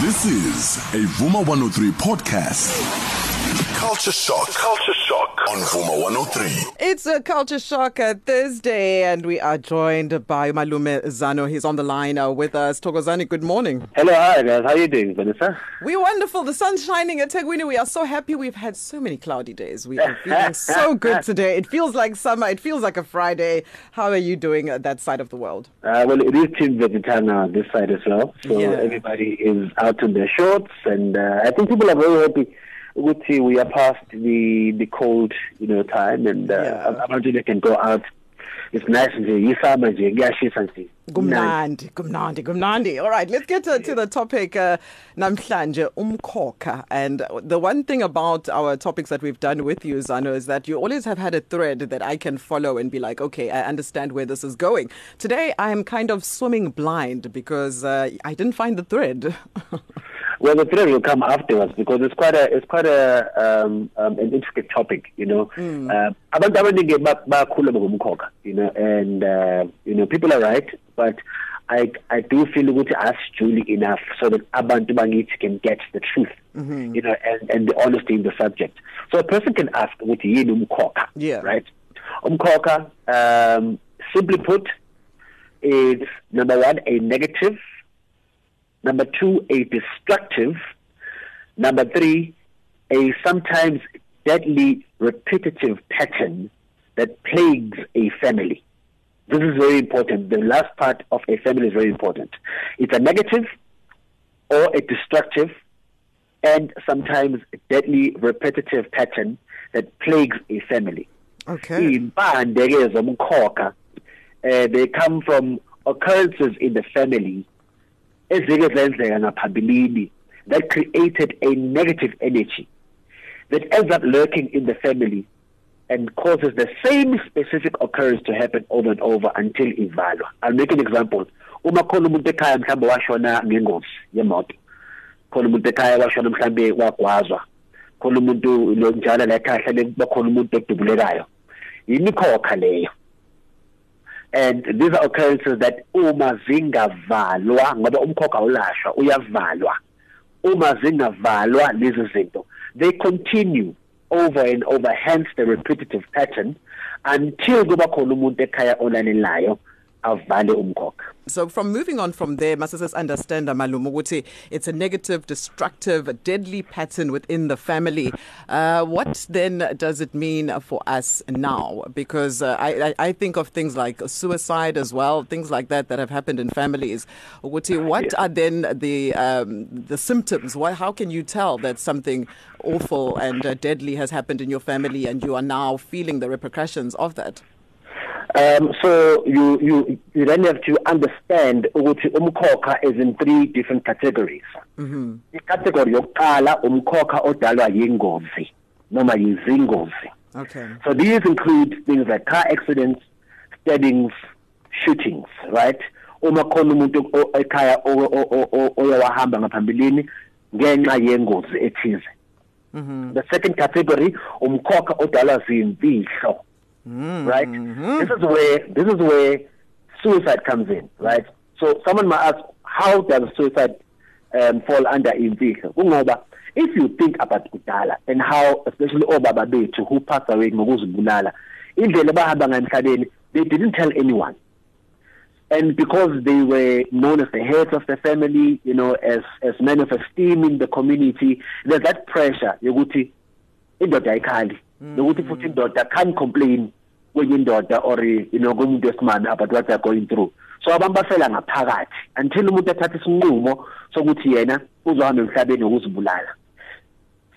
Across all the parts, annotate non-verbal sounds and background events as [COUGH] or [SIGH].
This is a Vuma 103 podcast. Culture Shock. Culture Shock on Vuma 103. It's a culture shock uh, Thursday, and we are joined by Malume Zano. He's on the line uh, with us. Tokozani, good morning. Hello, hi guys. How are you doing, Vanessa? We're wonderful. The sun's shining at eThekwini. We are so happy. We've had so many cloudy days. We are feeling so [LAUGHS] good today. It feels like summer. It feels like a Friday. How are you doing at that side of the world? Uh, well, it is Team Vegetana on this side as well. So Yeah. everybody is out in their shorts, and uh, I think people are very happy. Ukuthi we are past the the cold, you know, time, and uh, Yeah. abantu can go out. It's nice nje, yisama nje, kuyashisa nje. Gumnandi, gumnandi, gumnandi. All right, let's get to, to the topic uh, namhlanje umkhokha. And the one thing about our topics that we've done with you, Zano, is that you always have had a thread that I can follow and be like, okay, I understand where this is going. Today, I am kind of swimming blind because uh, I didn't find the thread. [LAUGHS] Well, the thread will come afterwards because it's quite a it's quite a um, um, an intricate topic, you know. Uh, abantu abaningi ba- bakhuluma ngomkhokha, you know, and uh, you know people are right, but I I do feel ukuthi asijuli enough so that abantu bangithi can get the truth, you know, and and the honesty in the subject. So a person can ask ukuthi yini umkhokha, Yeah. right? Umkhokha, um, simply put, is number one a negative Number two, a destructive. Number three, a sometimes deadly repetitive pattern that plagues a family. This is very important. The last part of a family is very important. It's a negative or a destructive and sometimes deadly repetitive pattern that plagues a family. Okay. Iy'mpande ke zomkhokha eh they come from occurrences in the family ezike zenzeka ngaphambilini that created a negative energy that ends up lurking in the family and causes the same specific occurrence to happen over and over until ivalwa. I'll make an example. Uma khona umuntu ekhaya mhlawumbe washona ngengozi yemoto khona umuntu ekhaya washona mhlawumbe wagwazwa khona umuntu lo njalo la ekhaya bakhona umuntu edubulekayo yimikhokha leyo and these are occurrences that uma zingavalwa ngoba umkhokha ulashwa uyavalwa. Uma zingavalwa lezi zinto they continue over and over hence the repetitive pattern until kuba khona umuntu ekhaya olalelayo avale umkhokha So from moving on from there, us understand Malumu ukuthi it's a negative, destructive, deadly pattern within the family. Uh, what then does it mean for us now? Because uh, I, I think of things like suicide as well, things like that that have happened in families. Ukuthi, what are then the um, the symptoms? Why, how can you tell that something awful and uh, deadly has happened in your family and you are now feeling the repercussions of that? Um, so you, you you then have to understand ukuthi umkhokha is in three different categories. Mm-hmm. Icategory yokuqala umkhokha odalwa yingozi noma yizingozi. Okay. So these include things like car accidents, stabbings, shootings, right? Uma khona umuntu o- ekhaya oyawahamba ngaphambilini ngenxa yengozi ethize. The second category umkhokha odalwa zimfihlo. Right? This is where this is where suicide comes in, right? So someone might ask how does suicide um, fall under imfihlo? Kungoba if you think about kudala and how especially obaba bethu who passed away ngokuzibulala indlela bahamba ngemhlabeni they didn't tell anyone and because they were known as the heads of the family, you know, as as men of esteem in the community, there's that pressure yokuthi indoda ayikhali. Nokuthi futhi indoda can't complain kwenye indoda or you know kumuntu wesimame about what they're going through. So abantu bafela ngaphakathi until umuntu athatha isinqumo sokuthi yena uzohamba emhlabeni ngokuzibulala.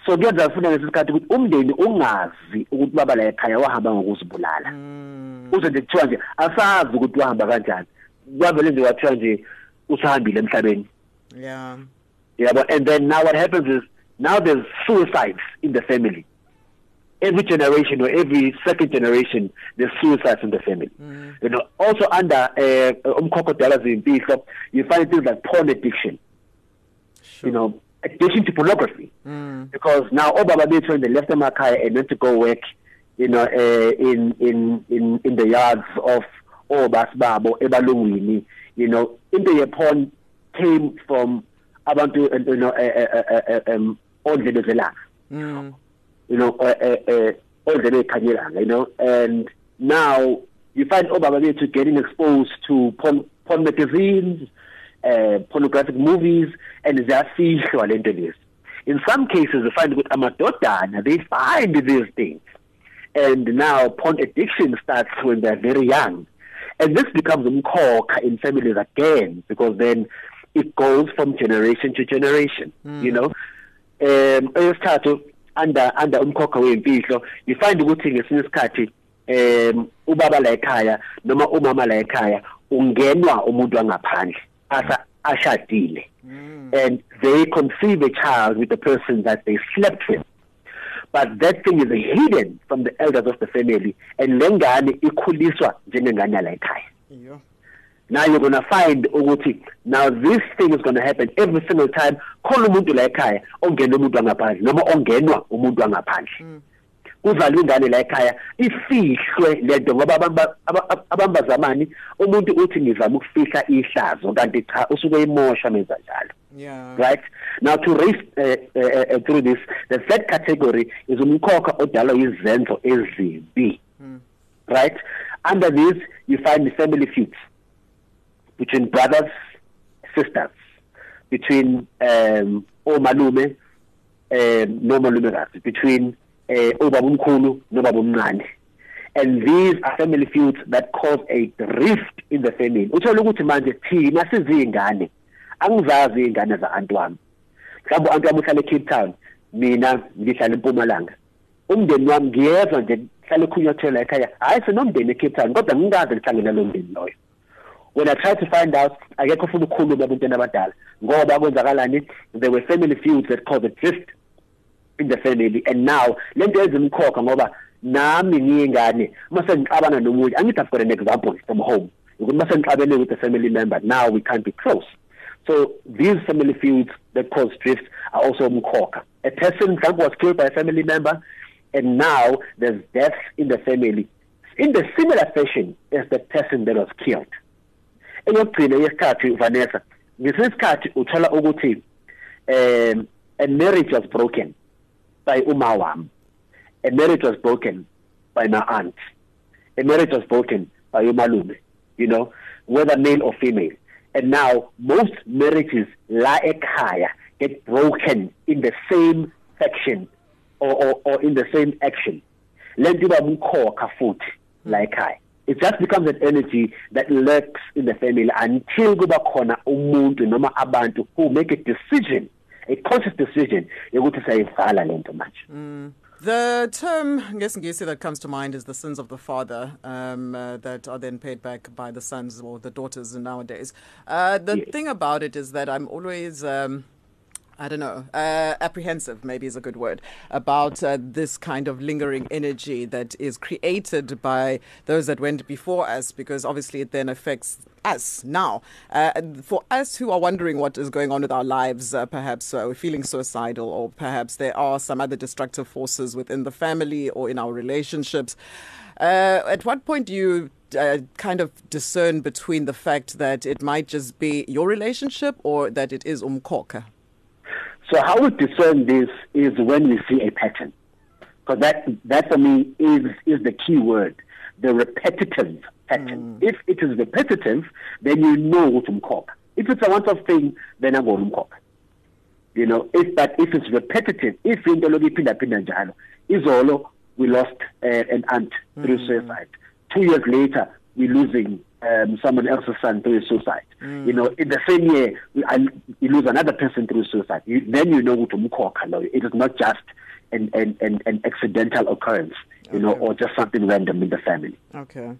So kuyenza ufuna ngesikhathi ukuthi umndeni ungazi ukuthi baba la ekhaya wahamba ngokuzibulala. uze nje kuthiwa nje asazi ukuthi wahamba kanjani kwavele nje wathiwa nje usahambile emhlabeni Yeah. yabo and then now what happens is now there's suicides in the family every generation or every second generation there's suicides in the family mm. you know also under uh, umkhokho dala you find things like porn addiction Sure. you know addiction to pornography Mm. because now obaba bethu when they left emakhaya and went to go work you know uh, in in in in the yards of obasibabo ebalungwini you know into yeporn came from abantu you know um ondlebezelanga Mm. You know uh, uh, uh, ondlebe ekhanyelanga you know? And now you find obaba to getting exposed to porn, porn magazines uh, pornographic movies and ziyafihlwa lento lezi in some cases we find ukuthi amadodana they find these things. And now porn addiction starts when they're very young. And this becomes a umkhokha in families again because then it goes from generation to generation mm. you know? Um under under umkhokha wempihlo you find ukuthi ngesinye isikhathi um ubaba la ekhaya noma umama la ekhaya ungenwa umuntu wangaphandle asa ashadile. Mm. and they conceive a child with the person that they slept with. But that thing is hidden from the elders of the family and lengane ikhuliswa njengengane la ekhaya. Yeah now you're going to find ukuthi now this thing is going to happen every single time. Khona umuntu la ekhaya ongena umuntu wangaphandle noma ongenwa umuntu wangaphandle. Mm. kuzalwa ingane la ekhaya ifihlwe lento ngoba abambazamani umuntu uthi ngizama ukufihla ihlazo kanti cha usuke imosha menza njalo. Yeah. Right? Now to raise uh, uh, uh, through this the third category is umkhokha odalwa izenzo ezimbi mm. right? Under this you find the family feuds between brothers sisters between um omalume um nomalumekazi between eh ubaba omkhulu nobaba omncane. And these are family feuds that cause a rift in the family. Uthola ukuthi manje thina sizingane angizazi ingane za antwami mhlawumbe uantu wami uhlala eCape Town mina ngihlala eMpumalanga. Umndeni wami ngiyezwa nje hlala ekhunyathela ekhaya. Hayi sinomndeni eCape Town kodwa ngikaze ngihlangene lo mndeni loyo. When i try to find out akekho ufuna ukukhuluma ebantwini abadala ngoba kwenzakalani there were family feuds that caused a drift in the family and now lento ezimkhokha ngoba nami ngiyingane mase ngixabana nomuntu angithi i've got an example from home. Ukuthi mase ngixabene with a family member now we can't be close. So these family feuds that cause drift are also umkhokha. A person mhlawumbe was killed by a family member and now there's death in the family. In the similar fashion as the person that was killed eyokugcina yesikhathi Vanessa ngesikhathi uthola ukuthi um a marriage was broken by uma wami. A marriage was broken by my aunt. A marriage was broken by umalume you know whether male or female. And now most marriages la ekhaya get broken in the same section or or, or in the same action. Lento iba umkhokha futhi la ekhaya it just becomes an energy that lurks in the family until kuba khona umuntu noma abantu who make a decision a conscious decision yokuthi sayivala lento manje mm. The term ngesingisi that comes to mind is the sins of the father um, uh, that are then paid back by the sons or the daughters nowadays. Uh, the yes. thing about it is that I'm always um, I don't know, uh, apprehensive, maybe is a good word, about uh, this kind of lingering energy that is created by those that went before us, because obviously it then affects us now. Uh, for us who are wondering what is going on with our lives, uh, perhaps uh, we're feeling suicidal, or perhaps there are some other destructive forces within the family or in our relationships. Uh, at what point do you uh, kind of discern between the fact that it might just be your relationship or that it is umkhokha? So how we discern this is when we see a pattern. Because that, that for me is, is the key word, the repetitive pattern. Mm. If it is repetitive, then you know what umkhokha. If it's a one-off thing, then I'm going umkhokha. You know, if but if it's repetitive, if into lokhu iphinda phinda njalo, izolo we lost uh, an aunt mm. through suicide. Two years later, we're losing um, someone else's son through suicide. Mm. You know, in the same year, we, I, you lose another person through suicide. You, then you know what It is not just an, an, an, an accidental occurrence, you okay. know, or just something random in the family. Okay.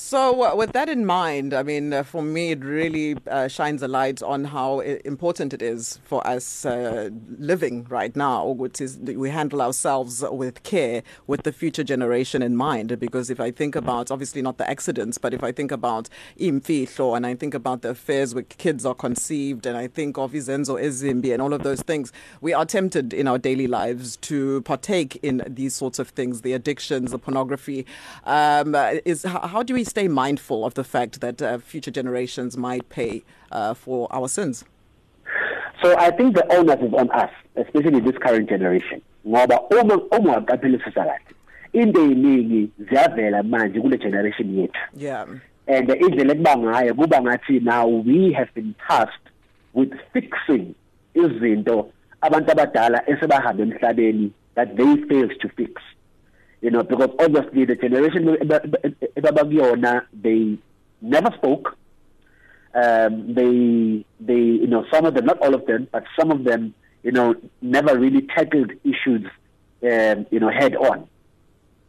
So, uh, with that in mind, I mean, uh, for me, it really uh, shines a light on how important it is for us uh, living right now, which is we handle ourselves with care, with the future generation in mind. Because if I think about, obviously not the accidents, but if I think about imfihlo and I think about the affairs where kids are conceived, and I think of izenzo ezimbi and all of those things, we are tempted in our daily lives to partake in these sorts of things, the addictions, the pornography. Um, is how, how do we stay mindful of the fact that uh, future generations might pay uh, for our sins? so i think the onus is on us especially this current generation ngoba uma uma waqaphelisisa kahle into eyiningi ziyavela manje kule generation yethu. Yeah. And indlela ekuba ngayo kuba ngathi now we have been tasked with fixing izinto abantu abadala esebahambe emhlabeni that they failed to fix you know because obviously the generation ebabakuyona they never spoke. Um they they you know some of them not all of them but some of them you know never really tackled issues um you know head on.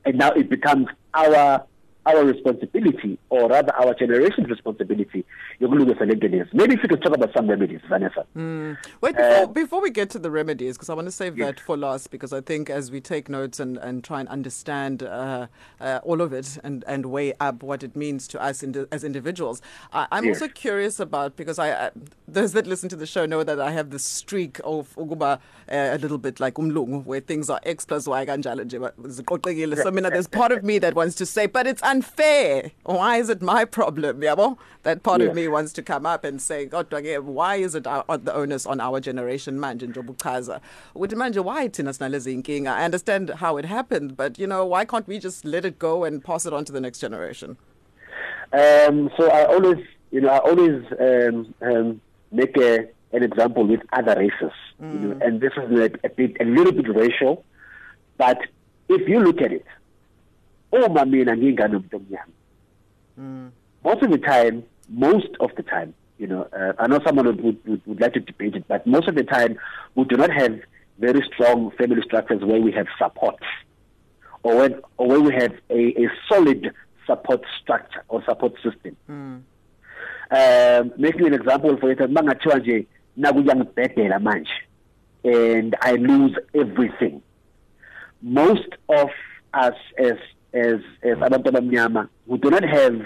And now it becomes our our responsibility or rather our generation's responsibility yokulungisa lento lezi maybe if you could talk about some remedies Vanessa mm. wait before, uh, before we get to the remedies because I want to save yes. that for last because I think as we take notes and and try and understand uh, uh, all of it and and weigh up what it means to us in, as individuals I, I'm yes. also curious about because I uh, those that listen to the show know that I have this streak of ukuba uh, a little bit like umlungu where things are x plus y kanjalo nje so I mean there's part of me that wants to say but it's unfair. Why is it my problem? Yabo? That part yeah. of me wants to come up and say, God, why is it our, the onus on our generation manje uchaza? Ukuthi manje why inkinga? I understand how it happened, but you know, why can't we just let it go and pass it on to the next generation? Um, so I always, you know, I always um, um, make a, an example with other races, mm. you know, mm. and this is a, a, bit, a little bit racial, but if you look at it, uma mina ngingane umuntu omnyama mm. most of the time most of the time you know uh, i know someone would, would would like to debate it but most of the time we do not have very strong family structures where we have support or when or where we have a, a solid support structure or support system mm. um making an example for it mangathiwa nje nakuyangibhedela manje and i lose everything most of us as as as abantu abamnyama who do not have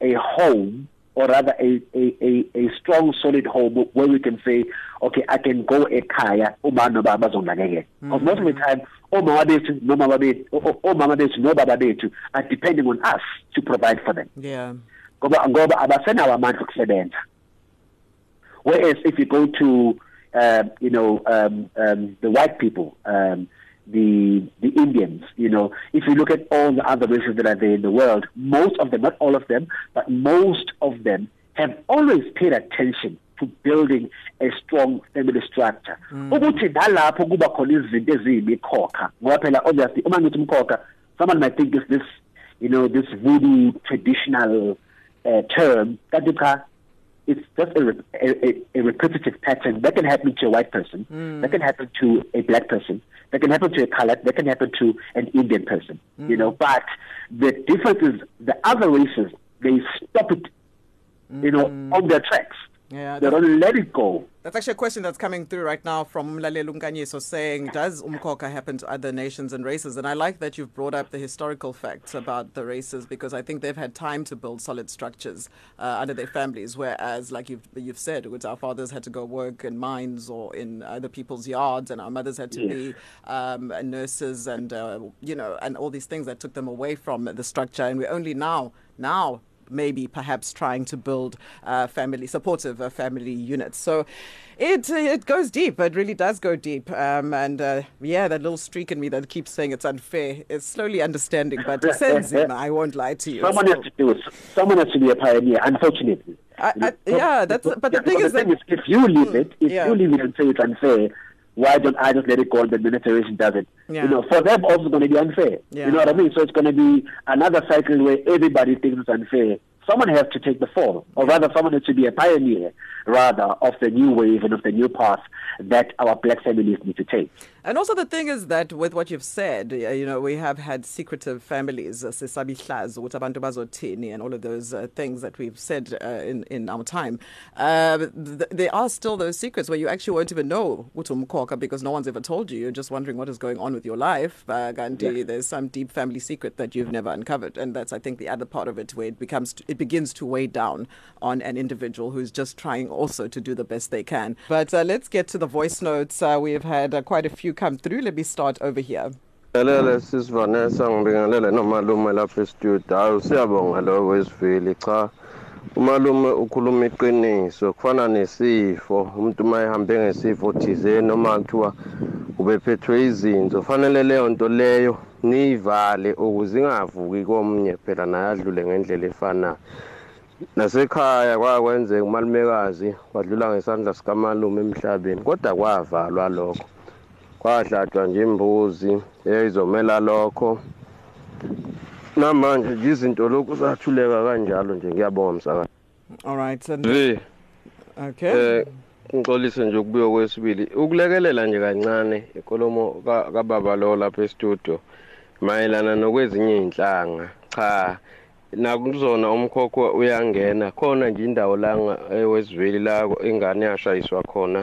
a home or rather a a a, a strong solid home where we can say okay I can go ekhaya uma noba bazonakekela because most of the time omama bethu noma babethu omama bethu nobaba bethu are depending on us to provide for them. Yeah. Ngoba ngoba abasenawo amandla okusebenza. Whereas if you go to uh, you know um, um, the white people um, the the Indians. You know, if you look at all the other races that are there in the world, most of them, not all of them, but most of them have always paid attention to building a strong family structure. Mm. Ukuthi nalapho kuba khona izinto eziyimikhokha. Ngoba phela obviously uma ngithi umkhokha, someone might think is this, you know, this voodoo traditional uh, term. Kanti cha it's just a, a, a, repetitive pattern that can happen to a white person, mm. that can happen to a black person, that can happen to a colored, that can happen to an Indian person, mm. you know. But the difference is the other races, they stop it, mm. you know, mm. on their tracks. Yeah, they don't let it go. That's actually a question that's coming through right now from Mlalelo Nkanyiso saying, does umkhokha happen to other nations and races? And I like that you've brought up the historical facts about the races because I think they've had time to build solid structures uh, under their families, whereas, like you've, you've said, which our fathers had to go work in mines or in other people's yards, and our mothers had to yes. be um, nurses and, uh, you know, and all these things that took them away from the structure. And we're only now, now maybe perhaps trying to build uh, family supportive uh, family units. So it it goes deep. It really does go deep. Um, and uh, yeah, that little streak in me that keeps saying it's unfair is slowly understanding. But Senzima, [LAUGHS] I won't lie to you. Someone so. has to do it. Someone has to be a pioneer. Unfortunately. I, I, yeah, that's. But the thing is that is, if you leave it, if yeah. you leave it and say it's unfair, why don't I just let it go and the administration does it? Yeah. You know, for them also going to be unfair. Yeah. You know what I mean? So it's going to be another cycle where everybody thinks it's unfair. Someone has to take the fall, or rather, someone has to be a pioneer, rather, of the new wave and of the new path that our black families need to take. And also the thing is that with what you've said, you know, we have had secretive families, uh, and all of those uh, things that we've said uh, in, in our time. Uh, th- there are still those secrets where you actually won't even know Utumkoka because no one's ever told you. You're just wondering what is going on with your life. Uh, Gandhi, yeah. there's some deep family secret that you've never uncovered. And that's, I think, the other part of it where it becomes, it begins to weigh down on an individual who's just trying also to do the best they can. But uh, let's get to the voice notes. we've had quite a few come through. Let me start over here. Sisivanesa ngibingelele nomalume lapha hayi lo cha umalume ukhuluma iqiniso kufana nesifo umuntu uma ehambe ngesifo thizeni noma kuthiwa ubephethwe izinto fanele leyo nto leyo niyivale ukuze ingavuki komnye phela naye adlule ngendlela efanayo nasekhaya kwakwenzeka umalumekazi wadlula ngesandla sikamalume emhlabeni kodwa kwavalwa lokho. Kwahlatshwa nje imbuzi eyayizomela lokho. Namanje nje izinto lokhu zathuleka kanjalo nje ngiyabonga msakazi. All right. And, vi okay. eh ngixolise nje ukubuya kwesibili. Ukulekelela nje kancane inkulumo ka- kababa lo lapha e-studio. Mayelana nokwezinye inhlanga cha nakuzona umkhokho uyangena khona nje indawo la nga- ewesiveli la ingane yashayiswa khona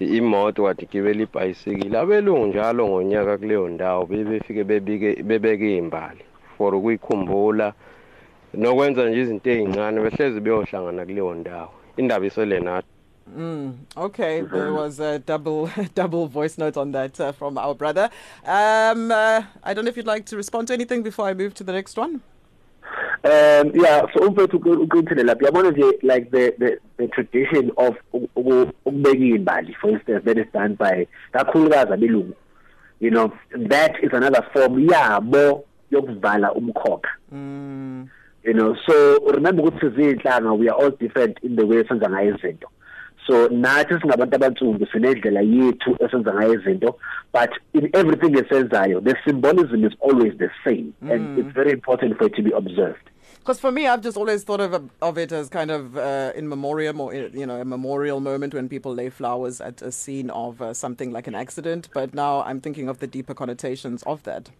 i- imoto kade igibela ibhayisikili. Abelungu njalo ngonyaka kuleyo ndawo bebefike bebike bebeke imbali for ukuyikhumbula nokwenza nje izinto ezincane behlezi beyohlangana kuleyo ndawo. Indaba isele nathi Mm, okay, there was a double [LAUGHS] double voice note on that uh, from our brother. Um, uh, I don't know if you'd like to respond to anything before I move to the next one. um yeah so umfethu uqinthele lapha yabona nje like the the the tradition of uku- ukubeka imbali for instance that is done by kakhulukazi abelungu. You know that is another form yabo yokuvala umkhokha. Mm, you know so remember ukuthi sizinhlanga we are all different in the way senza ngayo izinto so nathi singabantu abansundu sinendlela yethu esenza ngayo izinto but in everything esenzayo the symbolism is always the same and it's very important for it to be observed Because for me, I've just always thought of of it as kind of uh, in memoriam or you know a memorial moment when people lay flowers at a scene of uh, something like an accident. But now I'm thinking of the deeper connotations of that.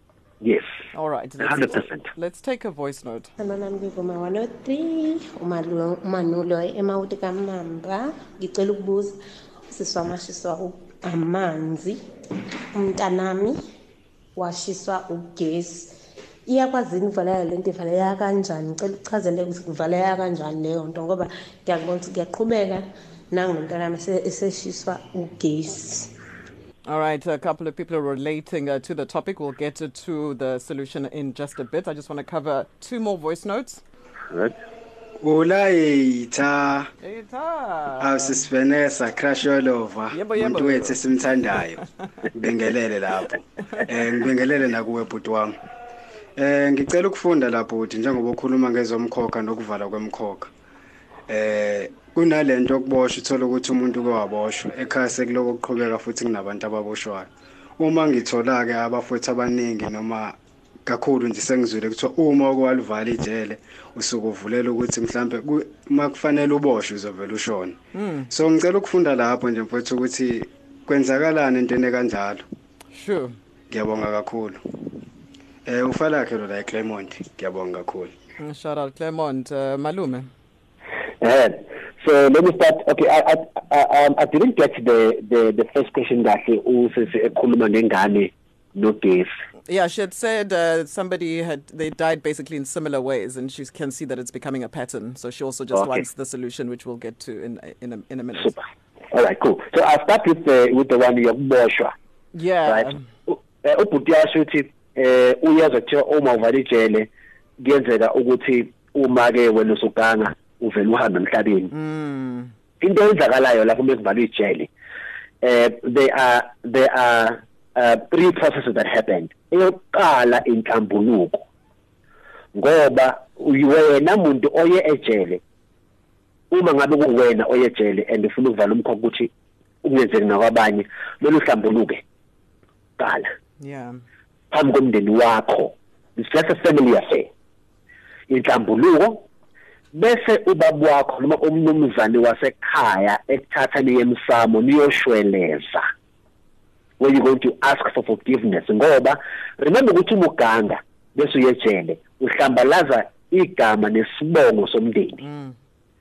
Yes All right, 100%. let's take a voice note. Samanami ngivuma 103 umalulo umanulo emawuti kamamba ngicela ukubuza sisi wamashiswa amanzi umntanami washiswa ugesi iyakwazini ukuvaleka lento ivaleka kanjani ngicela ukuchazele ukuthi kuvaleka kanjani leyo nto ngoba ngiyakubona ukuthi kuyaqhubeka nanginomntanami ese- eseshiswa ugesi All right, a couple of people are relating uh, to the topic. We'll get to, to the solution in just a bit. I just want to cover two more voice notes. right ulayitha Eta. awusisivenesa crush all over Yebo, yebo. umuntu wethu esimthandayo [LAUGHS] ngibingelele lapho eh ngibingelele nakuwe bhuti wami eh ngicela ukufunda lapho uthi njengoba ukhuluma ngezomkhokha nokuvala kwemkhokha eh kunalento yokuboshwa uthola ukuthi umuntu ke waboshwa. Ekhaya sekuloko ukuqhubeka futhi kunabantu ababoshwayo. Uma ngithola ke abafowethu abaningi noma kakhulu nje sengizwile kuthiwa uma okwalivala ijele usuke uvulela ukuthi mhlambe uma kufanele uboshwe uzovela ushone. So ngicela ukufunda lapho nje mfowethu ukuthi kwenzakalani entweni kanjalo Sure. ngiyabonga kakhulu. Eh ufalakhe lo la eClermont. Ngiyabonga kakhulu. Mm, Shout out Claremont. Uh, Malume. So let me start. Okay, I I I, um, I didn't get the the the first question ekhuluma ngengane nogesi. Yeah, she had said uh, somebody had they died basically in similar ways, and she can see that it's becoming a pattern. So she also just Okay. wants the solution, which we'll get to in in a, in a minute. Super. All right, cool. So I'll start with the with the one yokuboshwa. Yeah. Right. Eh, Ubhuti yasho ukuthi eh uyezwa kuthiwa uma uvala ijele kuyenzeka ukuthi uma ke wena usuganga uvela uhambe emhlabeni. Mm, into eyenzakalayo lapho bekuvalwa ijele eh there are there are uh, three processes that happened. Eyokuqala inhlambuluko. Ngoba wena muntu oye ejele uma ngabe kuwena oye ejele and ufuna ukuvala umkhokha ukuthi ungenzeki nakwabanye lolu hlambuluke qala yeah. phambi komndeni wakho it's just a family affair. Inhlambuluko bese ubaba wakho noma umnumzane wasekhaya ekuthatha niyoshweleza. Where you going to ask for forgiveness ngoba remember ukuthi uma uganga bese uyejele uhlambalaza igama nesibongo somndeni. Mm,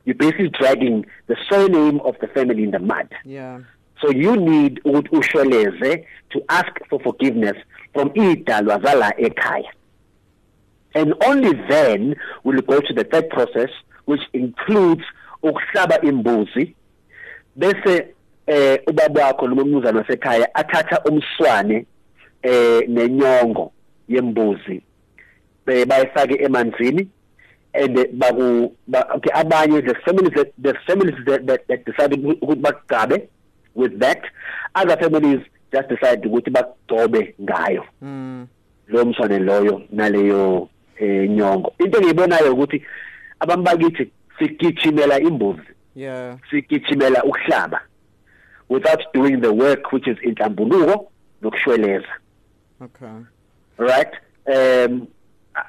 you basically dragging the surname of the family in the mud. Yeah. so you need ukuthi ushweleze to ask for forgiveness from idalwa zala ekhaya and only then will you go to the third process which includes ukuhlaba imbuzi. Bese eh ubaba wakho noma umnumzana wasekhaya athatha umswane eh nenyongo yembuzi be- bayifake emanzini. And baku ba- okay abanye the families that the families that that, that decided ukuthi bagabe with that other families just decide ukuthi bagcobe ngayo. Mm. lo mshwane loyo naleyo eh, nyongo into engiyibonayo ukuthi abantu bakithi sigijimela imbuzi Yeah. sigijimela ukuhlaba without doing the work which is inhlambuluko nokushweleza Okay. right um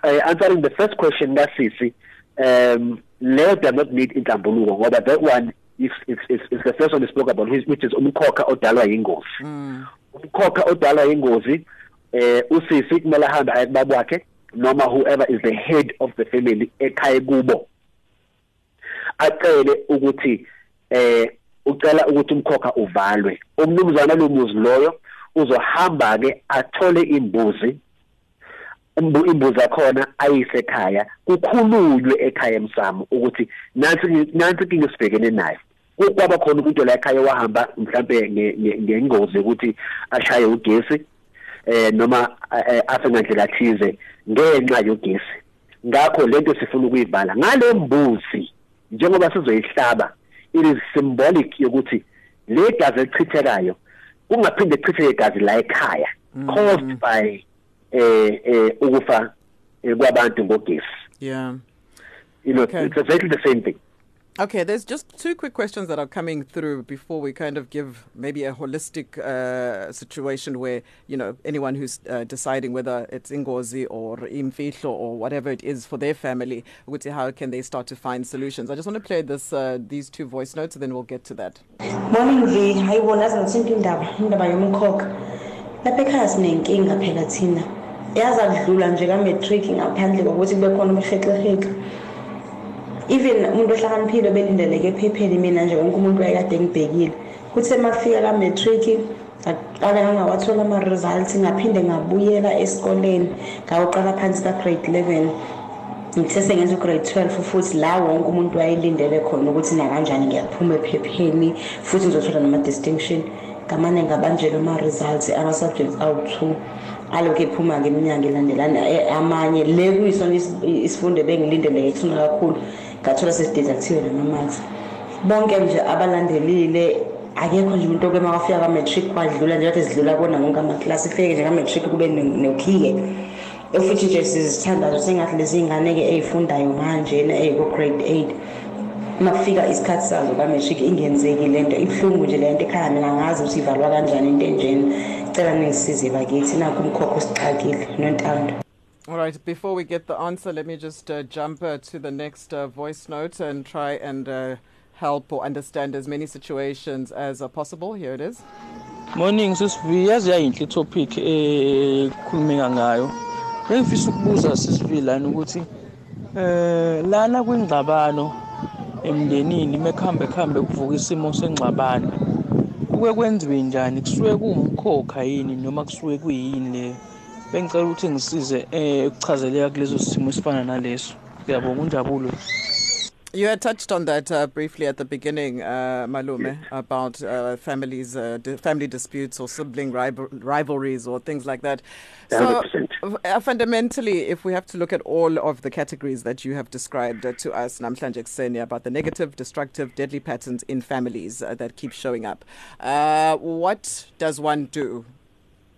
uh, answering the first question kasisi um leyo does not need inhlambuluko ngoba that one is is is, is the first one we spoke about which, is umkhokha odalwa yingozi Mm. umkhokha odalwa yingozi eh usisi kumele ahambe aye wakhe noma whoever is the head of the family ekhaya kubo acele ukuthi eh ucela ukuthi umkhokha uvalwe. Umnumzana lo muzi loyo uzohamba ke athole imbuzi imbuzi yakhona ayise ekhaya kukhulunywe ekhaya emsamo ukuthi nansi nansi inkinga sibhekene nayo kwaba khona umuntu la ekhaya wahamba mhlambe nge- nge- ngengozi ukuthi ashaye ugesi eh noma eh, afe ngandlela thize. Ngenxa yogesi ngakho lento sifuna ukuyibhala ngale mbuzi njengoba sizoyihlaba it is symbolic yokuthi le gazi elichithekayo kungaphinde kuchitheke igazi la ekhaya caused by eh eh ukufa eh, kwabantu ngogesi Yeah. you know Okay. it's exactly the same thing Okay, there's just two quick questions that are coming through before we kind of give maybe a holistic uh, situation where, you know, anyone who's uh, deciding whether it's Ingozi or Imfihlo or whatever it is for their family, ukuthi how can they start to find solutions. I just want to play this uh, these two voice notes and then we'll get to that. Morning. Even umuntu ohlakaniphile belindeleke ephepheni mina nje wonke umuntu wayekade ngibhekile. Kuthe mafika ka matric aqala ngawathola ama results ngaphinde ngabuyela esikoleni ngawuqala phansi ka grade 11 ngithese ngenza grade 12 futhi la wonke umuntu wayelindele khona ukuthi na kanjani ngiyaphuma ephepheni futhi ngizothola nama distinction ngamane ngabanjelwa ama results ama subjects awu2 aloke ephuma ngeminyanga elandelana eh, amanye le kuyisona is- isifundo bengilindeleke kusona kakhulu. Ngathola sesidedactiwe nama marks bonke nje abalandelile akekho nje umuntu okwema wafika ka-matric kwadlula nje kade zidlula kona wonke amaklasi ifike nje ka-matric kube ne- nokhike futhi nje sizithandazo sengathi lezi ngane-ke ey'fundayo manjena ey'ku-grade eight uma kufika isikhathi sazo ka-matric ingenzeki le nto. Ibuhlungu nje le nto ekhaya mina ngazi ukuthi ivalwa kanjani into enjena. Cela ningisize bakithi nakho umkhokha usixakile nontando. All right, before we get the answer, let me just uh, jump uh, to the next uh, voice note and try and uh, help or understand as many situations as possible. Here it is. Morning sisivi yazi yayinhle topic eh khulumeka ngayo. Bengifisa ukubuza sisivilana ukuthi eh lana kwingxabano emndenini mekhambe khambe kuvuka isimo sengxabano. Kuke kwenziwe njani? Kusuke kuwumkhokha yini noma kusuke kuyini le? Bengicela ukuthi ngisize eh ukuchazeleka kulezo simo esifana naleso. Ngiyabonga unjabulo. You had touched on that uh, briefly at the beginning, uh, Malume, about uh, families, uh, di- family disputes or sibling rival- rivalries or things like that. So, 100%. uh, fundamentally, if we have to look at all of the categories that you have described uh, to us, Namhlanje Ksenia, about the negative, destructive, deadly patterns in families uh, that keep showing up, uh, what does one do?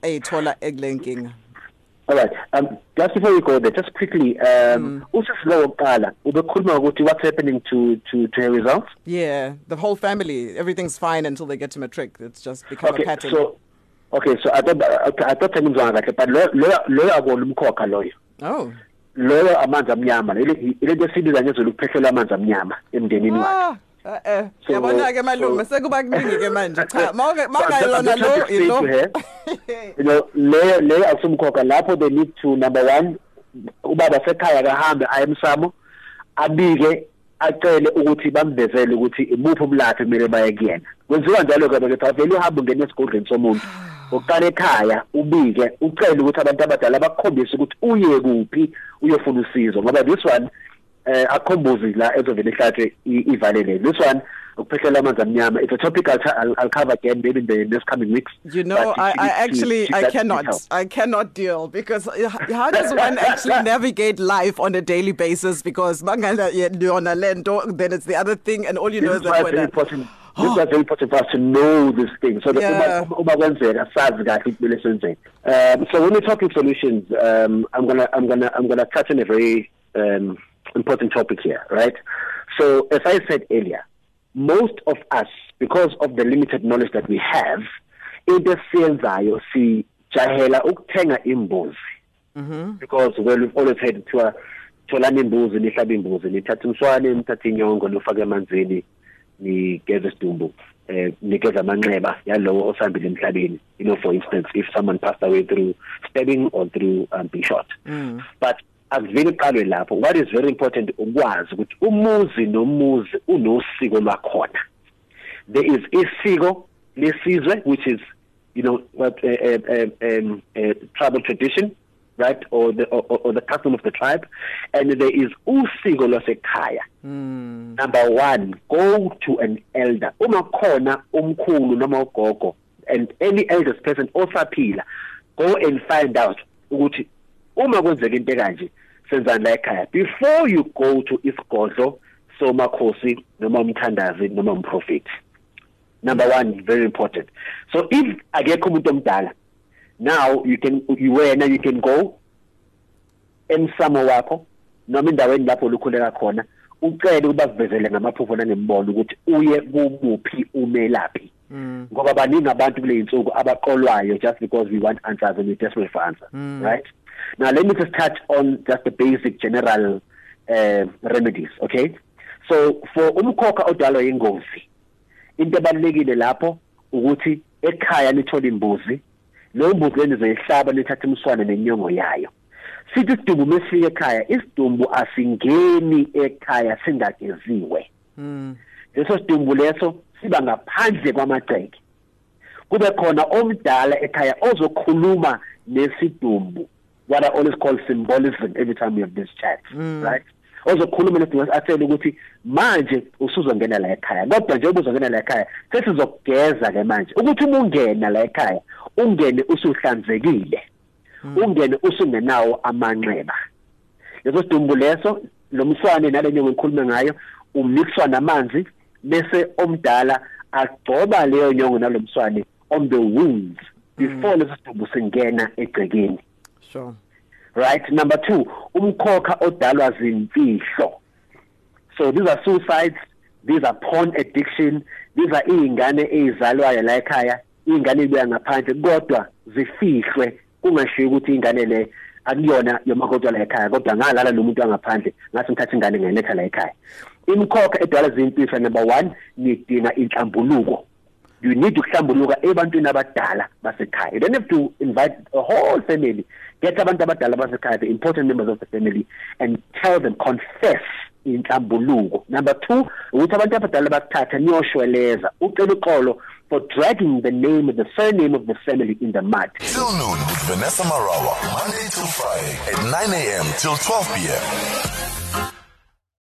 A tola eglinking. All right. Um, just before we go there, just quickly, um, wokuqala what's happening to to to her results. Yeah, the whole family, everything's fine until they get to matric. It's just become Okay, a pattern. so okay, so I thought okay, I thought ngizwa kahle, but lo lo lo akona umkhokha loyo. oh. Loyo amanzi amnyama. Ile nto sibiza ngezulu kuphehlela amanzi amnyama emndenini wakhe. Eh, Yabona ke malume sekuba kuningi ke manje. Cha, mawuke trying lo ilo. [LAUGHS] you know leyo leyo akusumkhokha lapho they need to number one ubaba sekhaya kahambe aye emsamo abike acele ukuthi bamvezele ukuthi imuphi umlaphi kumele baye kuyena kwenziwa njalo ke ke vele uhambe ungena esigodleni somuntu [SIGHS] uqala ekhaya ubike ucele ukuthi abantu abadala bakukhombise ukuthi uye kuphi uyofuna usizo ngoba this one eh akhombozi la ezovela ihlathe ivalele this one ukuphehlela amanzi amnyama. It's a topic I'll, I'll, I'll cover again maybe in the next coming weeks. You know I, I actually I cannot detail. I cannot deal because how does one [LAUGHS] actually navigate life on a daily basis? Because bangala yona lento then it's the other thing and all you know is that when important. [GASPS] This is very important for us to know this thing. So that uma kwenzeka sazi kahle kumele senzeni. Um so when we're talking solutions um i'm going to i'm going to i'm going to touch on a very um important topic here right? So as i said earlier most of us because of the limited knowledge that we have into esiyenzayo si jahela ukuthenga imbuzi. Mhm because well we've always had to tholana imbuzi nihlaba imbuzi nithatha umswane nithatha inyongo nofaka emanzini nigeza isidumbu eh nikeza amanxeba yalowo osambile emhlabeni. You know for instance if someone passed away through stabbing or through um, being shot. Mm. but akuveli qalwe lapho. What is very important ukwazi ukuthi umuzi nomuzi unosiko lwakhona. There is isiko lesizwe which is you know what uh, uh, um, uh, tribal tradition right or the or, or the custom of the tribe. And there is usiko lwasekhaya. Mm. number 1 go to an elder. Uma khona umkhulu noma ugogo and any eldest person osaphila go and find out ukuthi uma kwenzeka into kanje senzani ekhaya before you go to isigodlo somakhosi noma umthandazi noma umprofeti number 1 very important. So if akekho umuntu omdala now you can you wena you can go emsamo wakho noma indaweni lapho lukhuleka khona ucele ukuba kuvezele ngamaphupho nangembono ukuthi uye kumuphi umelaphi. Mm. ngoba baningi abantu kule insuku abaqolwayo just because we want answers and we desperate for answers mm. Now let me just touch on just the basic general uh, remedies okay? So for umkhokha odalwa ingozi into ebalekile lapho ukuthi ekhaya nithola imbuzi lo mbuzi leni zoyihlaba nithatha umswane nenyongo yayo. Sithi isidumbu mesifika ekhaya isidumbu asingeni ekhaya singageziwe. Mm. leso sidumbu leso siba ngaphandle kwamagceke kube khona omdala ekhaya ozokhuluma nesidumbu. What I always call symbolism every time we have this chat mm. right? Ozokhuluma nesidumbu athele ukuthi manje usuzongena la ekhaya kodwa nje ubuzongena la ekhaya sesizokugeza ke manje ukuthi uma ungena la ekhaya ungene usuhlanzekile ungene usungenawo amanxeba. Leso sidumbu leso lomswane nalenye ngikhuluma ngayo umixwa namanzi bese omdala agcoba leyo nyongo nalomswane on the wounds before leso sidumbu singena egcekeni. Sure right number 2 umkhokha odalwa zimfihlo. So these are suicides these are porn addiction these are izingane ezizalwayo la ekhaya ingane ibuya ngaphandle kodwa zifihlwe kungashiyo ukuthi ingane le akuyona yomakoti la ekhaya kodwa ngalala nomuntu wangaphandle ngase ngithatha ingane ngiletha la ekhaya. Imkhokha edala zimpisa number 1 nidinga inhlambuluko. You need ukuhlambuluka ebantwini abadala basekhaya you don't have to invite a whole family get abantu abadala basekhaya the important members of the family and tell them confess inhlambuluko number 2 ukuthi abantu abadala bakuthatha niyoshweleza ucela uxolo for dragging the name the surname of the family in the mud till noon with Vanessa Marawa Monday to Friday at 9 a.m. till 12 p.m.